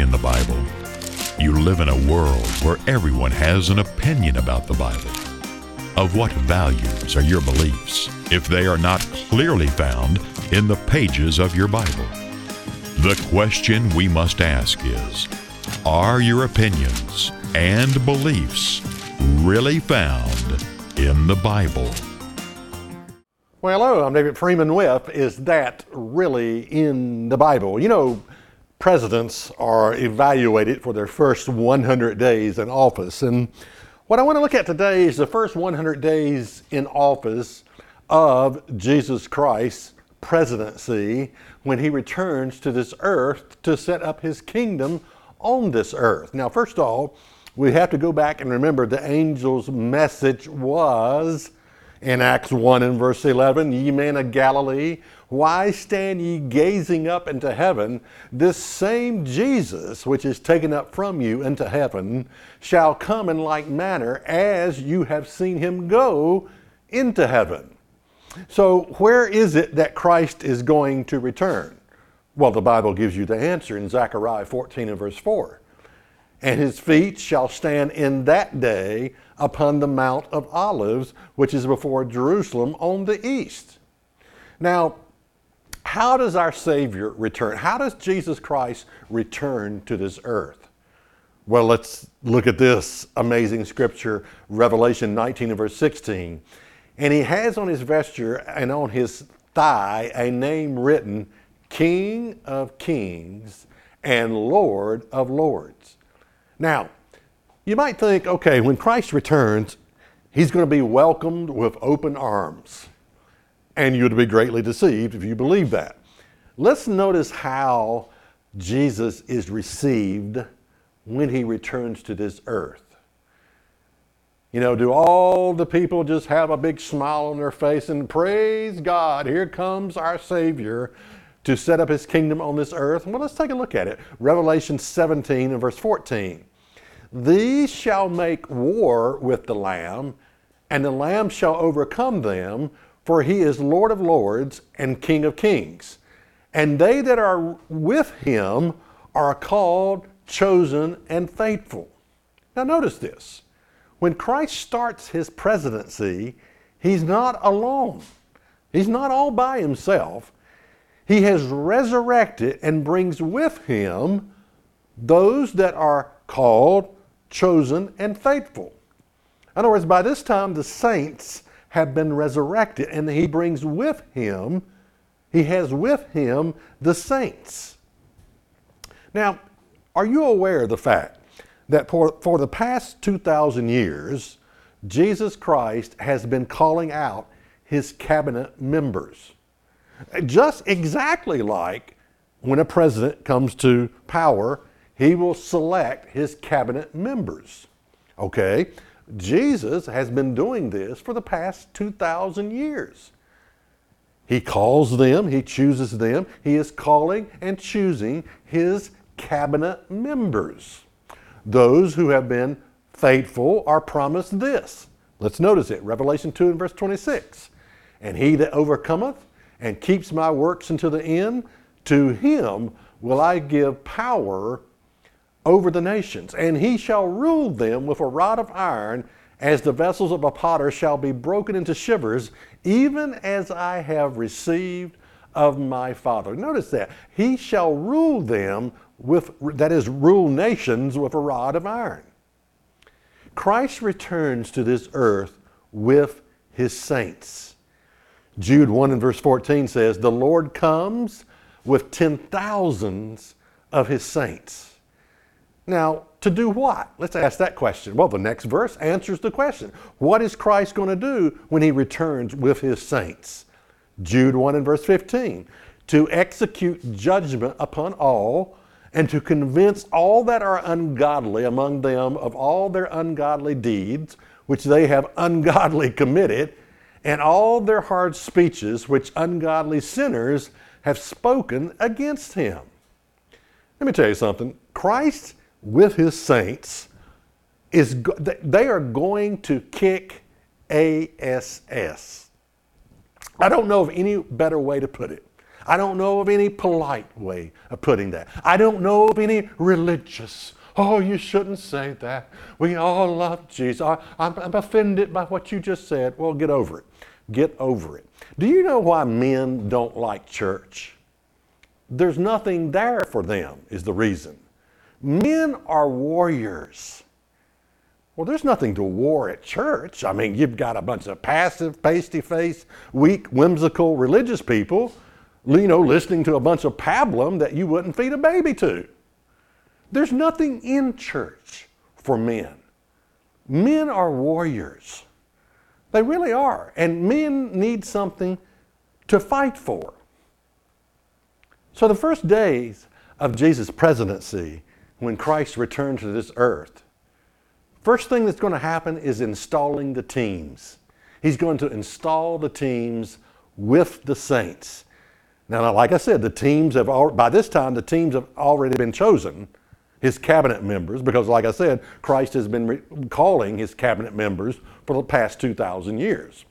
In the Bible? You live in a world where everyone has an opinion about the Bible. Of what values are your beliefs if they are not clearly found in the pages of your Bible? The question we must ask is Are your opinions and beliefs really found in the Bible? Well, hello, I'm David Freeman with Is That Really in the Bible? You know, presidents are evaluated for their first 100 days in office. And what I want to look at today is the first 100 days in office of Jesus Christ's presidency when he returns to this earth to set up his kingdom on this earth. Now, first of all, we have to go back and remember the angel's message was in Acts 1 and verse 11, ye men of Galilee, why stand ye gazing up into heaven? This same Jesus, which is taken up from you into heaven, shall come in like manner as you have seen him go into heaven. So, where is it that Christ is going to return? Well, the Bible gives you the answer in Zechariah 14 and verse 4 and his feet shall stand in that day upon the Mount of Olives, which is before Jerusalem on the east. Now, how does our Savior return? How does Jesus Christ return to this earth? Well, let's look at this amazing scripture, Revelation 19 and verse 16. And he has on his vesture and on his thigh a name written, King of Kings and Lord of Lords. Now, you might think, okay, when Christ returns, he's going to be welcomed with open arms. And you'd be greatly deceived if you believe that. Let's notice how Jesus is received when he returns to this earth. You know, do all the people just have a big smile on their face and praise God, here comes our Savior to set up his kingdom on this earth? Well, let's take a look at it. Revelation 17 and verse 14. These shall make war with the Lamb, and the Lamb shall overcome them, for he is Lord of lords and King of kings. And they that are with him are called, chosen, and faithful. Now, notice this. When Christ starts his presidency, he's not alone. He's not all by himself. He has resurrected and brings with him those that are called, chosen, and faithful. In other words, by this time, the saints have been resurrected, and he brings with him, he has with him the saints. Now, are you aware of the fact that for, for the past 2,000 years, Jesus Christ has been calling out his cabinet members? Just exactly like when a president comes to power he will select his cabinet members. Okay? Jesus has been doing this for the past 2,000 years. He calls them, he chooses them, he is calling and choosing his cabinet members. Those who have been faithful are promised this. Let's notice it Revelation 2 and verse 26. And he that overcometh and keeps my works unto the end, to him will I give power over the nations, and he shall rule them with a rod of iron, as the vessels of a potter shall be broken into shivers, even as I have received of my Father. Notice that. He shall rule them with, that is, rule nations with a rod of iron. Christ returns to this earth with his saints. Jude 1 and verse 14 says, The Lord comes with ten thousands of his saints. Now, to do what? Let's ask that question. Well, the next verse answers the question. What is Christ going to do when he returns with his saints? Jude 1 and verse 15. To execute judgment upon all and to convince all that are ungodly among them of all their ungodly deeds, which they have ungodly committed, and all their hard speeches, which ungodly sinners have spoken against him. Let me tell you something. Christ with his saints is they are going to kick ass. I don't know of any better way to put it. I don't know of any polite way of putting that. I don't know of any religious. Oh, you shouldn't say that. We all love Jesus. I'm, I'm offended by what you just said. Well, get over it. Get over it. Do you know why men don't like church? There's nothing there for them, is the reason. Men are warriors. Well, there's nothing to war at church. I mean, you've got a bunch of passive, pasty faced, weak, whimsical religious people, you know, listening to a bunch of pablum that you wouldn't feed a baby to. There's nothing in church for men. Men are warriors. They really are. And men need something to fight for. So, the first days of Jesus' presidency, when Christ returned to this earth, first thing that's going to happen is installing the teams. He's going to install the teams with the saints. Now, like I said, the teams have, al- by this time, the teams have already been chosen his cabinet members, because, like I said, Christ has been re- calling his cabinet members for the past 2,000 years.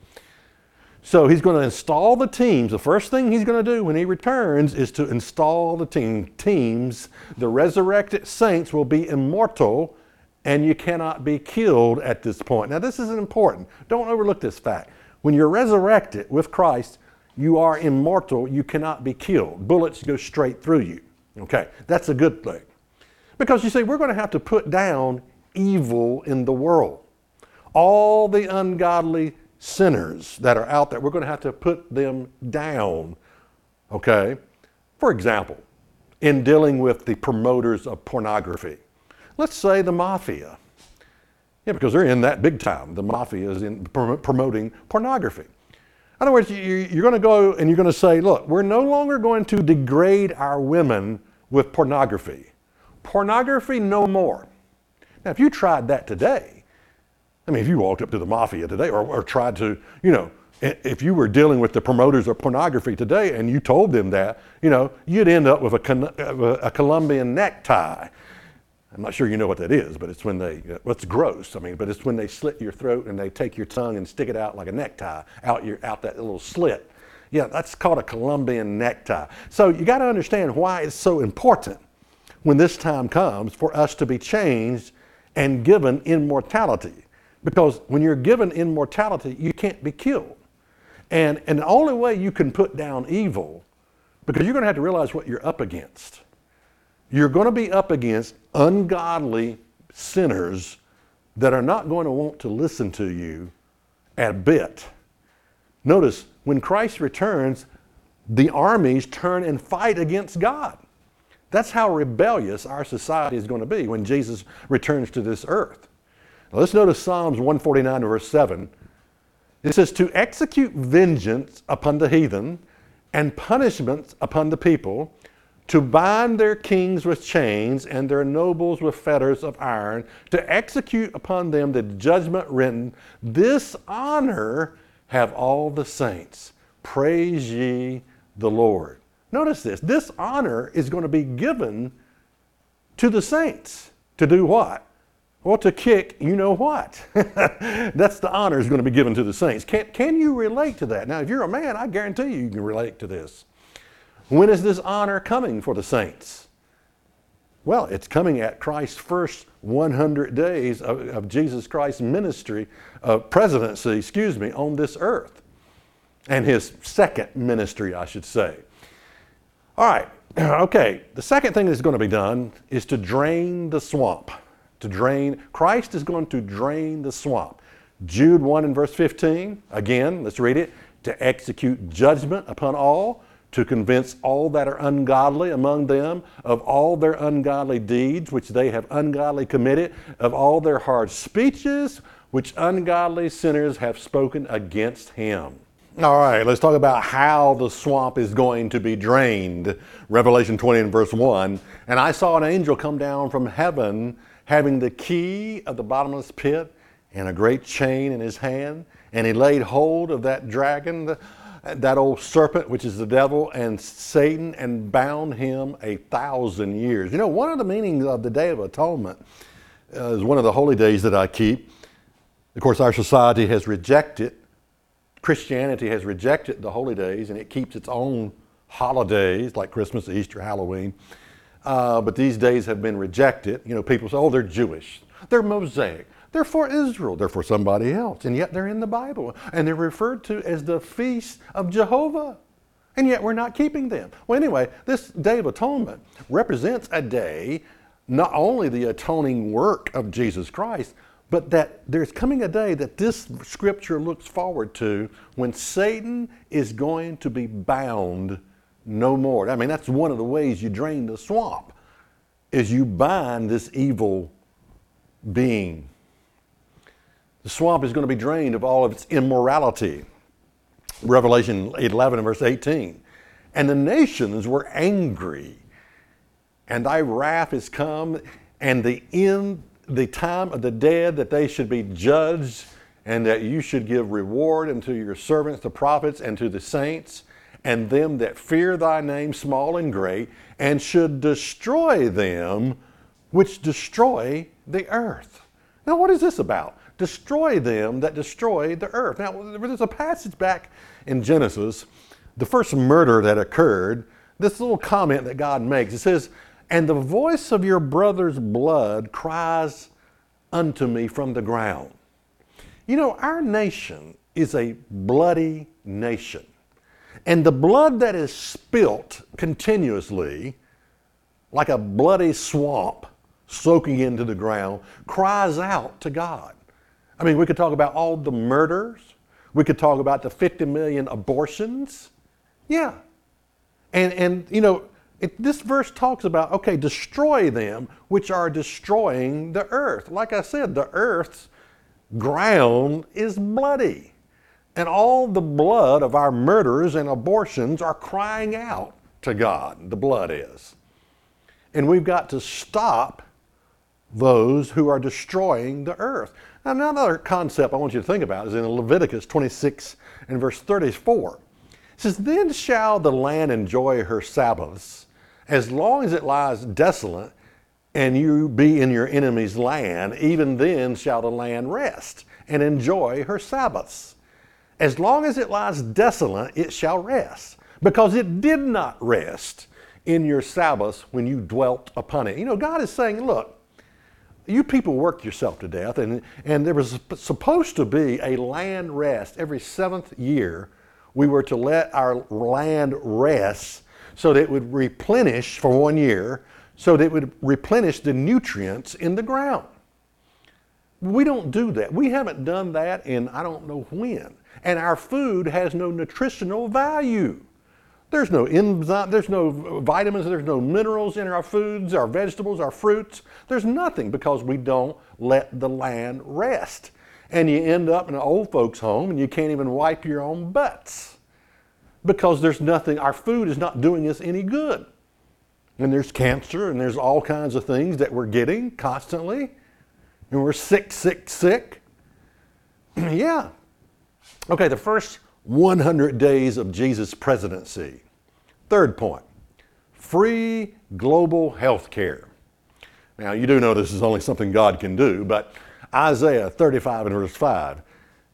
So he's going to install the teams. The first thing he's going to do when he returns is to install the team. Teams, the resurrected saints will be immortal and you cannot be killed at this point. Now, this is important. Don't overlook this fact. When you're resurrected with Christ, you are immortal. You cannot be killed. Bullets go straight through you. Okay, that's a good thing. Because you see, we're going to have to put down evil in the world. All the ungodly sinners that are out there, we're going to have to put them down. Okay? For example, in dealing with the promoters of pornography, let's say the mafia. Yeah, because they're in that big time. The mafia is in promoting pornography. In other words, you're going to go and you're going to say, look, we're no longer going to degrade our women with pornography pornography no more. Now, if you tried that today, I mean, if you walked up to the mafia today or, or tried to, you know, if you were dealing with the promoters of pornography today and you told them that, you know, you'd end up with a, uh, a Colombian necktie. I'm not sure you know what that is, but it's when they, uh, well, gross. I mean, but it's when they slit your throat and they take your tongue and stick it out like a necktie, out your, out that little slit. Yeah, that's called a Colombian necktie. So you got to understand why it's so important when this time comes for us to be changed and given immortality. Because when you're given immortality, you can't be killed. And, and the only way you can put down evil, because you're going to have to realize what you're up against. You're going to be up against ungodly sinners that are not going to want to listen to you a bit. Notice, when Christ returns, the armies turn and fight against God. That's how rebellious our society is going to be when Jesus returns to this earth. Now let's notice Psalms 149, verse 7. It says, To execute vengeance upon the heathen and punishments upon the people, to bind their kings with chains and their nobles with fetters of iron, to execute upon them the judgment written, this honor have all the saints. Praise ye the Lord. Notice this this honor is going to be given to the saints to do what? Well, to kick, you know what? That's the honor is going to be given to the saints. Can, can you relate to that? Now, if you're a man, I guarantee you you can relate to this. When is this honor coming for the saints? Well, it's coming at Christ's first 100 days of, of Jesus Christ's ministry, of presidency, excuse me, on this earth. And his second ministry, I should say. All right, okay. The second thing that's going to be done is to drain the swamp. To drain, Christ is going to drain the swamp. Jude 1 and verse 15, again, let's read it. To execute judgment upon all, to convince all that are ungodly among them of all their ungodly deeds which they have ungodly committed, of all their hard speeches which ungodly sinners have spoken against him. All right, let's talk about how the swamp is going to be drained. Revelation 20 and verse 1. And I saw an angel come down from heaven having the key of the bottomless pit and a great chain in his hand. And he laid hold of that dragon, that old serpent, which is the devil and Satan, and bound him a thousand years. You know, one of the meanings of the Day of Atonement uh, is one of the holy days that I keep. Of course, our society has rejected Christianity has rejected the holy days and it keeps its own holidays like Christmas, Easter, Halloween. Uh, but these days have been rejected. You know, people say, oh, they're Jewish, they're Mosaic, they're for Israel, they're for somebody else. And yet they're in the Bible. And they're referred to as the feast of Jehovah. And yet we're not keeping them. Well, anyway, this Day of Atonement represents a day, not only the atoning work of Jesus Christ, but that there's coming a day that this scripture looks forward to when Satan is going to be bound no more. I mean, that's one of the ways you drain the swamp, is you bind this evil being. The swamp is going to be drained of all of its immorality. Revelation 11 and verse 18. And the nations were angry, and thy wrath is come, and the end, the time of the dead that they should be judged, and that you should give reward unto your servants, the prophets, and to the saints, and them that fear thy name, small and great, and should destroy them which destroy the earth. Now, what is this about? Destroy them that destroy the earth. Now, there's a passage back in Genesis, the first murder that occurred, this little comment that God makes. It says, And the voice of your brother's blood cries unto me from the ground. You know, our nation is a bloody nation. And the blood that is spilt continuously, like a bloody swamp soaking into the ground, cries out to God. I mean, we could talk about all the murders, we could talk about the 50 million abortions. Yeah. And, and you know, it, this verse talks about, okay, destroy them which are destroying the earth. Like I said, the earth's ground is bloody. And all the blood of our murders and abortions are crying out to God, the blood is. And we've got to stop those who are destroying the earth. Another concept I want you to think about is in Leviticus 26 and verse 34. It says, Then shall the land enjoy her Sabbaths, as long as it lies desolate, and you be in your enemy's land, even then shall the land rest and enjoy her Sabbaths. As long as it lies desolate, it shall rest, because it did not rest in your Sabbaths when you dwelt upon it. You know, God is saying, look, you people worked yourself to death, and, and there was supposed to be a land rest every seventh year. We were to let our land rest so that it would replenish for one year, so that it would replenish the nutrients in the ground. We don't do that. We haven't done that in I don't know when. And our food has no nutritional value. There's no enzyme, there's no vitamins, there's no minerals in our foods, our vegetables, our fruits. There's nothing because we don't let the land rest. And you end up in an old folks' home and you can't even wipe your own butts because there's nothing, our food is not doing us any good. And there's cancer and there's all kinds of things that we're getting constantly. And we're sick, sick, sick. yeah. Okay, the first 100 days of Jesus' presidency. Third point free global health care. Now, you do know this is only something God can do, but Isaiah 35 and verse 5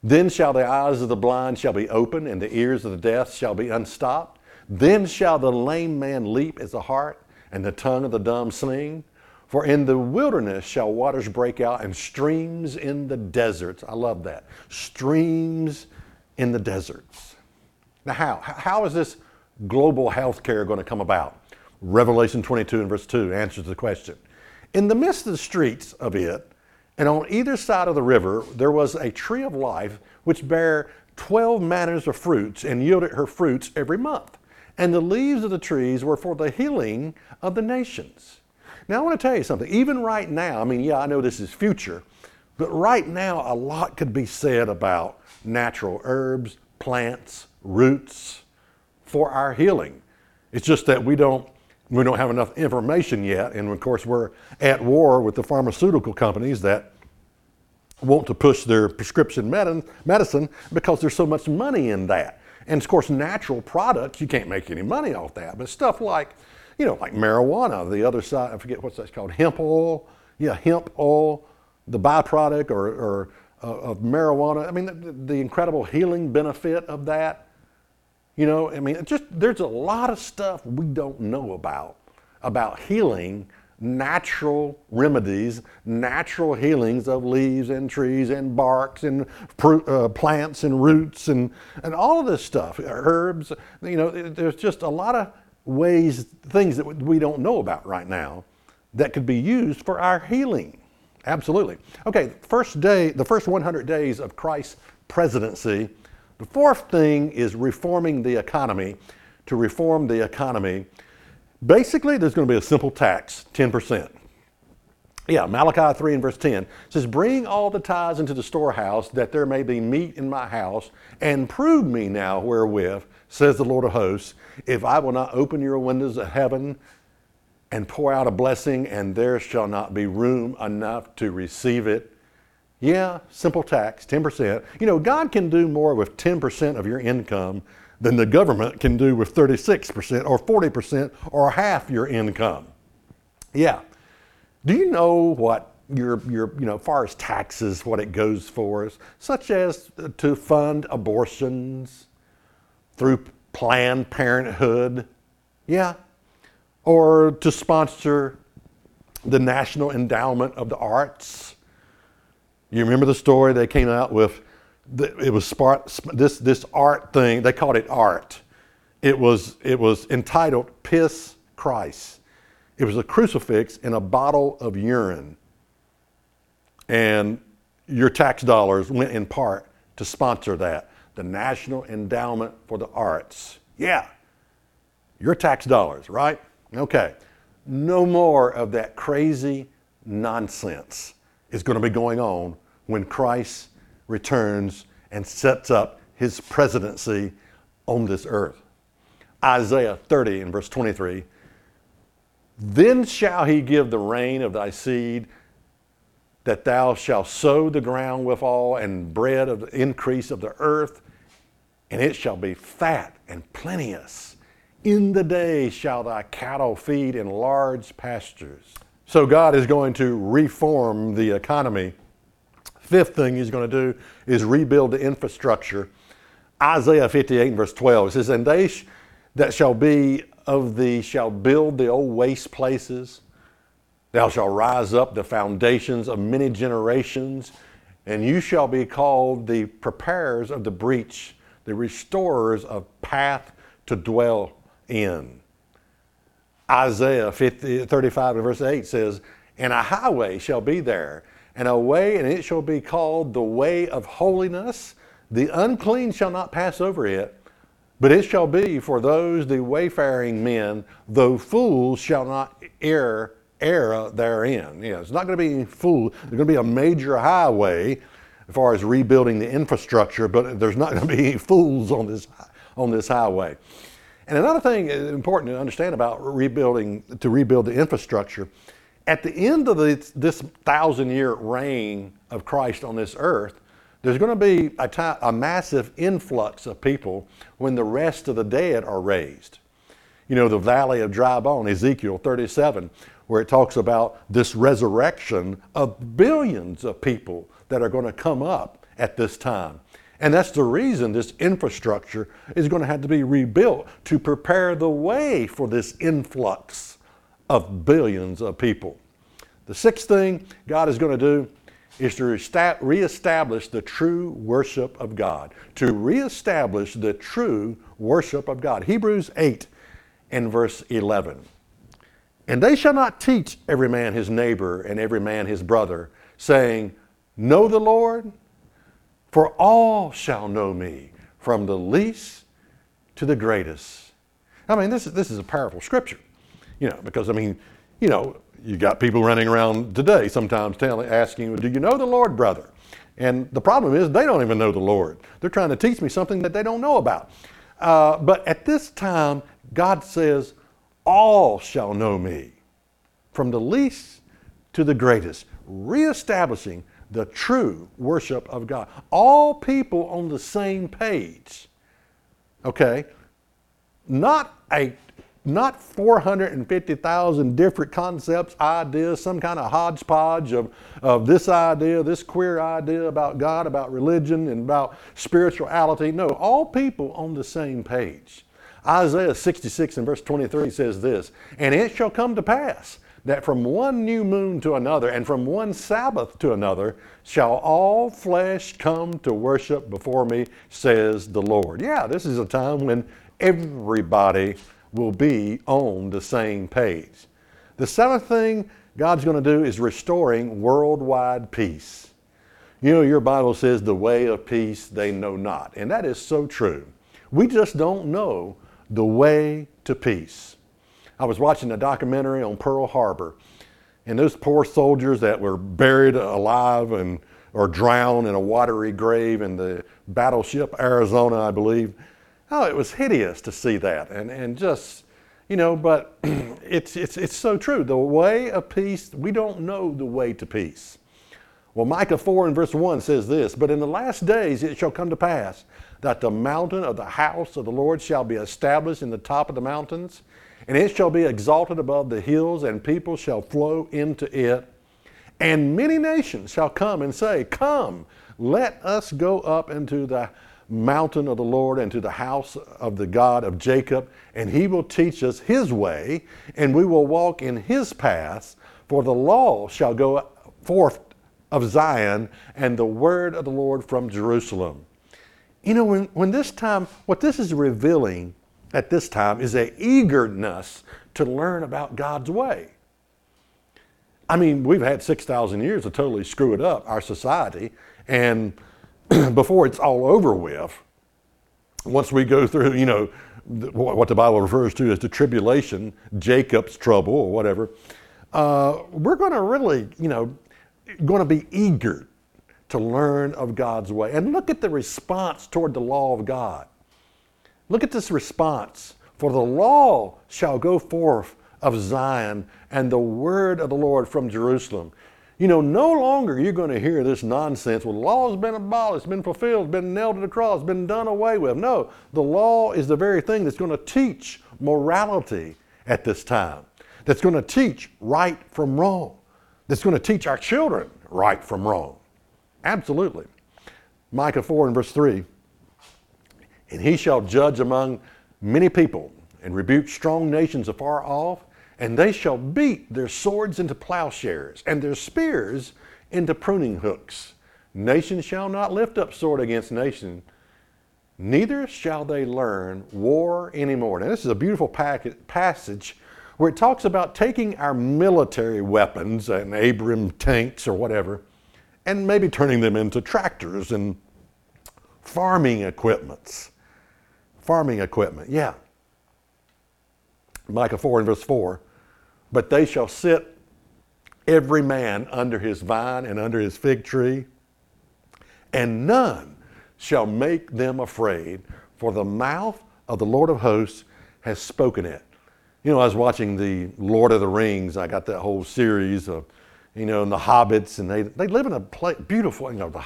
Then shall the eyes of the blind shall be open, and the ears of the deaf shall be unstopped. Then shall the lame man leap as a hart, and the tongue of the dumb sing. For in the wilderness shall waters break out, and streams in the deserts. I love that. Streams in the deserts. Now, how? How is this global health care going to come about? Revelation 22 and verse 2 answers the question. In the midst of the streets of it, and on either side of the river, there was a tree of life which bare 12 manners of fruits and yielded her fruits every month. And the leaves of the trees were for the healing of the nations. Now, I want to tell you something. Even right now, I mean, yeah, I know this is future, but right now, a lot could be said about natural herbs, plants, roots for our healing. It's just that we don't we don't have enough information yet, and of course we're at war with the pharmaceutical companies that want to push their prescription medicine because there's so much money in that. And of course, natural products you can't make any money off that, but stuff like you know like marijuana, the other side I forget what's that's called hemp oil, yeah hemp oil, the byproduct or, or of marijuana. I mean, the, the incredible healing benefit of that. You know, I mean, just there's a lot of stuff we don't know about about healing natural remedies, natural healings of leaves and trees and barks and uh, plants and roots and, and all of this stuff, herbs. You know, there's just a lot of ways, things that we don't know about right now that could be used for our healing. Absolutely. Okay, first day, the first 100 days of Christ's presidency. The fourth thing is reforming the economy. To reform the economy, basically, there's going to be a simple tax 10%. Yeah, Malachi 3 and verse 10 says, Bring all the tithes into the storehouse, that there may be meat in my house, and prove me now wherewith, says the Lord of hosts, if I will not open your windows of heaven and pour out a blessing, and there shall not be room enough to receive it. Yeah, simple tax, 10%. You know, God can do more with 10% of your income than the government can do with 36% or 40% or half your income. Yeah. Do you know what your, your you know, far as taxes, what it goes for, such as to fund abortions through Planned Parenthood? Yeah, or to sponsor the National Endowment of the Arts. You remember the story they came out with? It was this this art thing. They called it art. It was it was entitled "Piss Christ." It was a crucifix in a bottle of urine, and your tax dollars went in part to sponsor that. The National Endowment for the Arts. Yeah, your tax dollars, right? Okay, no more of that crazy nonsense is going to be going on when Christ returns and sets up his presidency on this earth. Isaiah 30 and verse 23 Then shall he give the rain of thy seed, that thou shalt sow the ground withal, and bread of the increase of the earth, and it shall be fat and plenteous in the day shall thy cattle feed in large pastures. So God is going to reform the economy. Fifth thing he's going to do is rebuild the infrastructure. Isaiah 58 verse 12 it says, And they sh- that shall be of thee shall build the old waste places. Thou shalt rise up the foundations of many generations, and you shall be called the preparers of the breach, the restorers of path to dwell in. Isaiah 50, 35 and verse 8 says, And a highway shall be there, and a way, and it shall be called the way of holiness. The unclean shall not pass over it, but it shall be for those the wayfaring men, though fools shall not err, err therein. Know, it's not going to be fool. There's going to be a major highway as far as rebuilding the infrastructure, but there's not going to be any fools on this on this highway. And another thing important to understand about rebuilding, to rebuild the infrastructure, at the end of this, thousand year reign of Christ on this earth, there's going to be a, a massive influx of people when the rest of the dead are raised. You know, the valley of dry bone, Ezekiel 37, where it talks about this resurrection of billions of people that are going to come up at this time. And that's the reason this infrastructure is going to have to be rebuilt to prepare the way for this influx of billions of people. The sixth thing God is going to do is to reestablish the true worship of God. To reestablish the true worship of God. Hebrews 8 and verse 11. And they shall not teach every man his neighbor and every man his brother, saying, Know the Lord, for all shall know me, from the least to the greatest. I mean, this is, this is a powerful scripture, you know, because I mean, you know, you got people running around today sometimes telling, asking, Do you know the Lord, brother? And the problem is they don't even know the Lord. They're trying to teach me something that they don't know about. Uh, but at this time, God says, All shall know me, from the least to the greatest, reestablishing the true worship of God. All people on the same page. Okay? Not a not 450,000 different concepts, ideas, some kind of hodgepodge of, of this idea, this queer idea about God, about religion, and about spirituality. No, all people on the same page. Isaiah 66 and verse 23 says this And it shall come to pass that from one new moon to another, and from one Sabbath to another, shall all flesh come to worship before me, says the Lord. Yeah, this is a time when everybody will be on the same page. The seventh thing God's going to do is restoring worldwide peace. You know, your Bible says the way of peace they know not. And that is so true. We just don't know the way to peace. I was watching a documentary on Pearl Harbor, and those poor soldiers that were buried alive and or drowned in a watery grave in the battleship Arizona, I believe. Oh, it was hideous to see that, and and just you know, but it's it's it's so true. The way of peace, we don't know the way to peace. Well, Micah 4 and verse 1 says this But in the last days it shall come to pass that the mountain of the house of the Lord shall be established in the top of the mountains, and it shall be exalted above the hills, and people shall flow into it. And many nations shall come and say, Come, let us go up into the mountain of the Lord and to the house of the God of Jacob, and he will teach us his way, and we will walk in his paths. For the law shall go forth of Zion, and the word of the Lord from Jerusalem. You know, when, when this time, what this is revealing at this time is a eagerness to learn about God's way. I mean, we've had 6,000 years to totally screw it up, our society, and before it's all over with, once we go through, you know, what the Bible refers to as the tribulation, Jacob's trouble or whatever, uh, we're going to really, you know, going to be eager to learn of God's way. And look at the response toward the law of God. Look at this response. For the law shall go forth of Zion and the word of the Lord from Jerusalem. You know, no longer you're going to hear this nonsense. Well, the law has been abolished, been fulfilled, been nailed to the cross, been done away with. No, the law is the very thing that's going to teach morality at this time, that's going to teach right from wrong, that's going to teach our children right from wrong. Absolutely. Micah 4 and verse 3 And he shall judge among many people and rebuke strong nations afar off, and they shall beat their swords into plowshares and their spears into pruning hooks. Nation shall not lift up sword against nation, neither shall they learn war anymore. Now, this is a beautiful passage where it talks about taking our military weapons and Abrams tanks or whatever and maybe turning them into tractors and farming equipments. Farming equipment, yeah. Micah 4 and verse 4 But they shall sit every man under his vine and under his fig tree, and none shall make them afraid, for the mouth of the Lord of hosts has spoken it. You know, I was watching the Lord of the Rings. I got that whole series of you know, and the hobbits, and they, they live in a play, beautiful, you know, the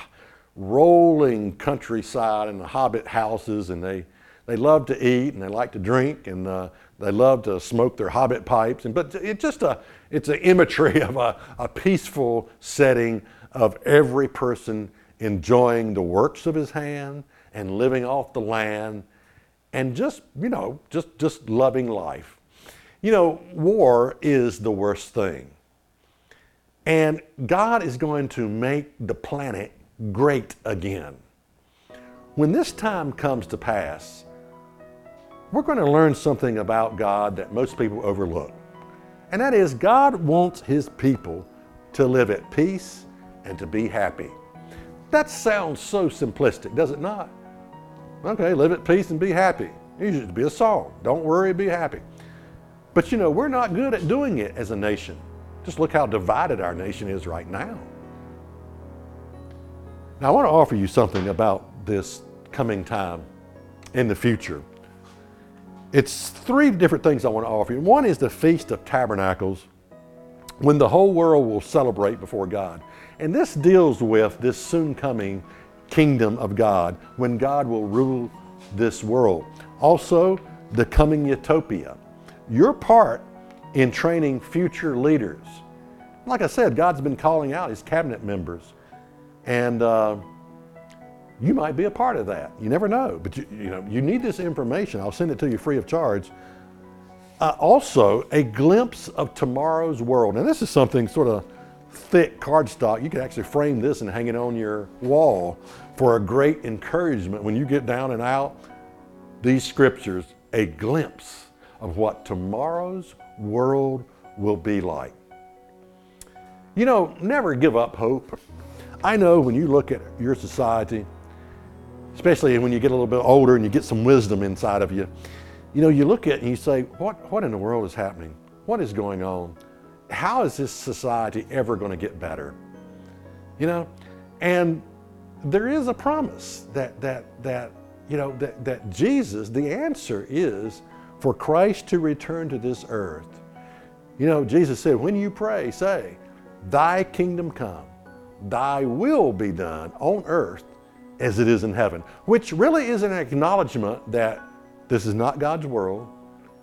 rolling countryside and the hobbit houses, and they, they love to eat and they like to drink and uh, they love to smoke their hobbit pipes. And, but it's just a, it's an imagery of a, a peaceful setting of every person enjoying the works of his hand and living off the land and just, you know, just, just loving life. You know, war is the worst thing. And God is going to make the planet great again. When this time comes to pass, we're going to learn something about God that most people overlook. And that is, God wants His people to live at peace and to be happy. That sounds so simplistic, does it not? Okay, live at peace and be happy. It should be a song. Don't worry, be happy. But you know, we're not good at doing it as a nation. Just look how divided our nation is right now. Now, I want to offer you something about this coming time in the future. It's three different things I want to offer you. One is the Feast of Tabernacles, when the whole world will celebrate before God. And this deals with this soon coming kingdom of God, when God will rule this world. Also, the coming utopia your part in training future leaders. Like I said, God's been calling out his cabinet members. And uh, you might be a part of that. You never know. But you, you know, you need this information. I'll send it to you free of charge. Uh, also, a glimpse of tomorrow's world. And this is something sort of thick cardstock. You can actually frame this and hang it on your wall for a great encouragement when you get down and out. These scriptures, a glimpse of what tomorrow's world will be like. You know, never give up hope. I know when you look at your society, especially when you get a little bit older and you get some wisdom inside of you, you know, you look at it and you say, what, what in the world is happening? What is going on? How is this society ever going to get better? You know, and there is a promise that, that, that, you know, that, that Jesus, the answer is for Christ to return to this earth. You know, Jesus said, when you pray, say, Thy kingdom come, Thy will be done on earth as it is in heaven, which really is an acknowledgement that this is not God's world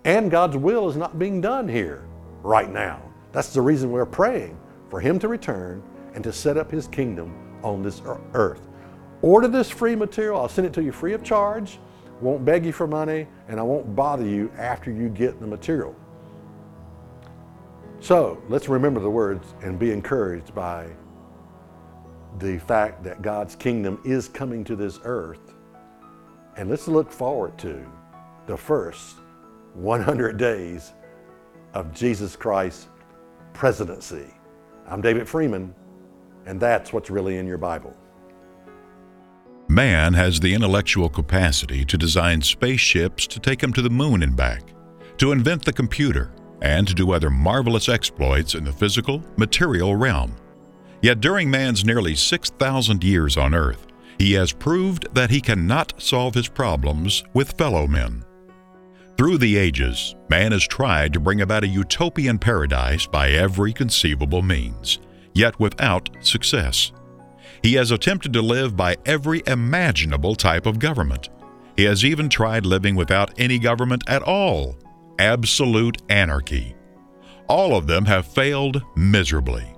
and God's will is not being done here right now. That's the reason we're praying for Him to return and to set up His kingdom on this earth. Order this free material. I'll send it to you free of charge. Won't beg you for money, and I won't bother you after you get the material. So let's remember the words and be encouraged by the fact that God's kingdom is coming to this earth. And let's look forward to the first 100 days of Jesus Christ's presidency. I'm David Freeman, and that's what's really in your Bible. Man has the intellectual capacity to design spaceships to take him to the moon and back, to invent the computer, and to do other marvelous exploits in the physical, material realm. Yet during man's nearly 6,000 years on earth, he has proved that he cannot solve his problems with fellow men. Through the ages, man has tried to bring about a utopian paradise by every conceivable means, yet without success. He has attempted to live by every imaginable type of government. He has even tried living without any government at all absolute anarchy. All of them have failed miserably.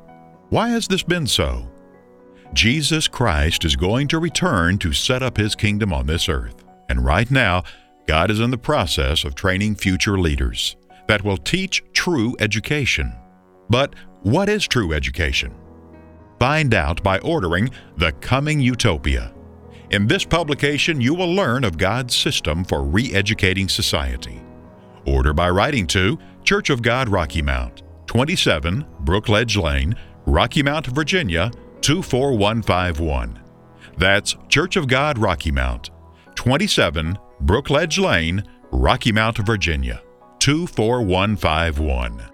Why has this been so? Jesus Christ is going to return to set up his kingdom on this earth. And right now, God is in the process of training future leaders that will teach true education. But what is true education? Find out by ordering The Coming Utopia. In this publication, you will learn of God's system for re educating society. Order by writing to Church of God Rocky Mount, 27 Brookledge Lane, Rocky Mount, Virginia 24151. That's Church of God Rocky Mount, 27 Brookledge Lane, Rocky Mount, Virginia 24151.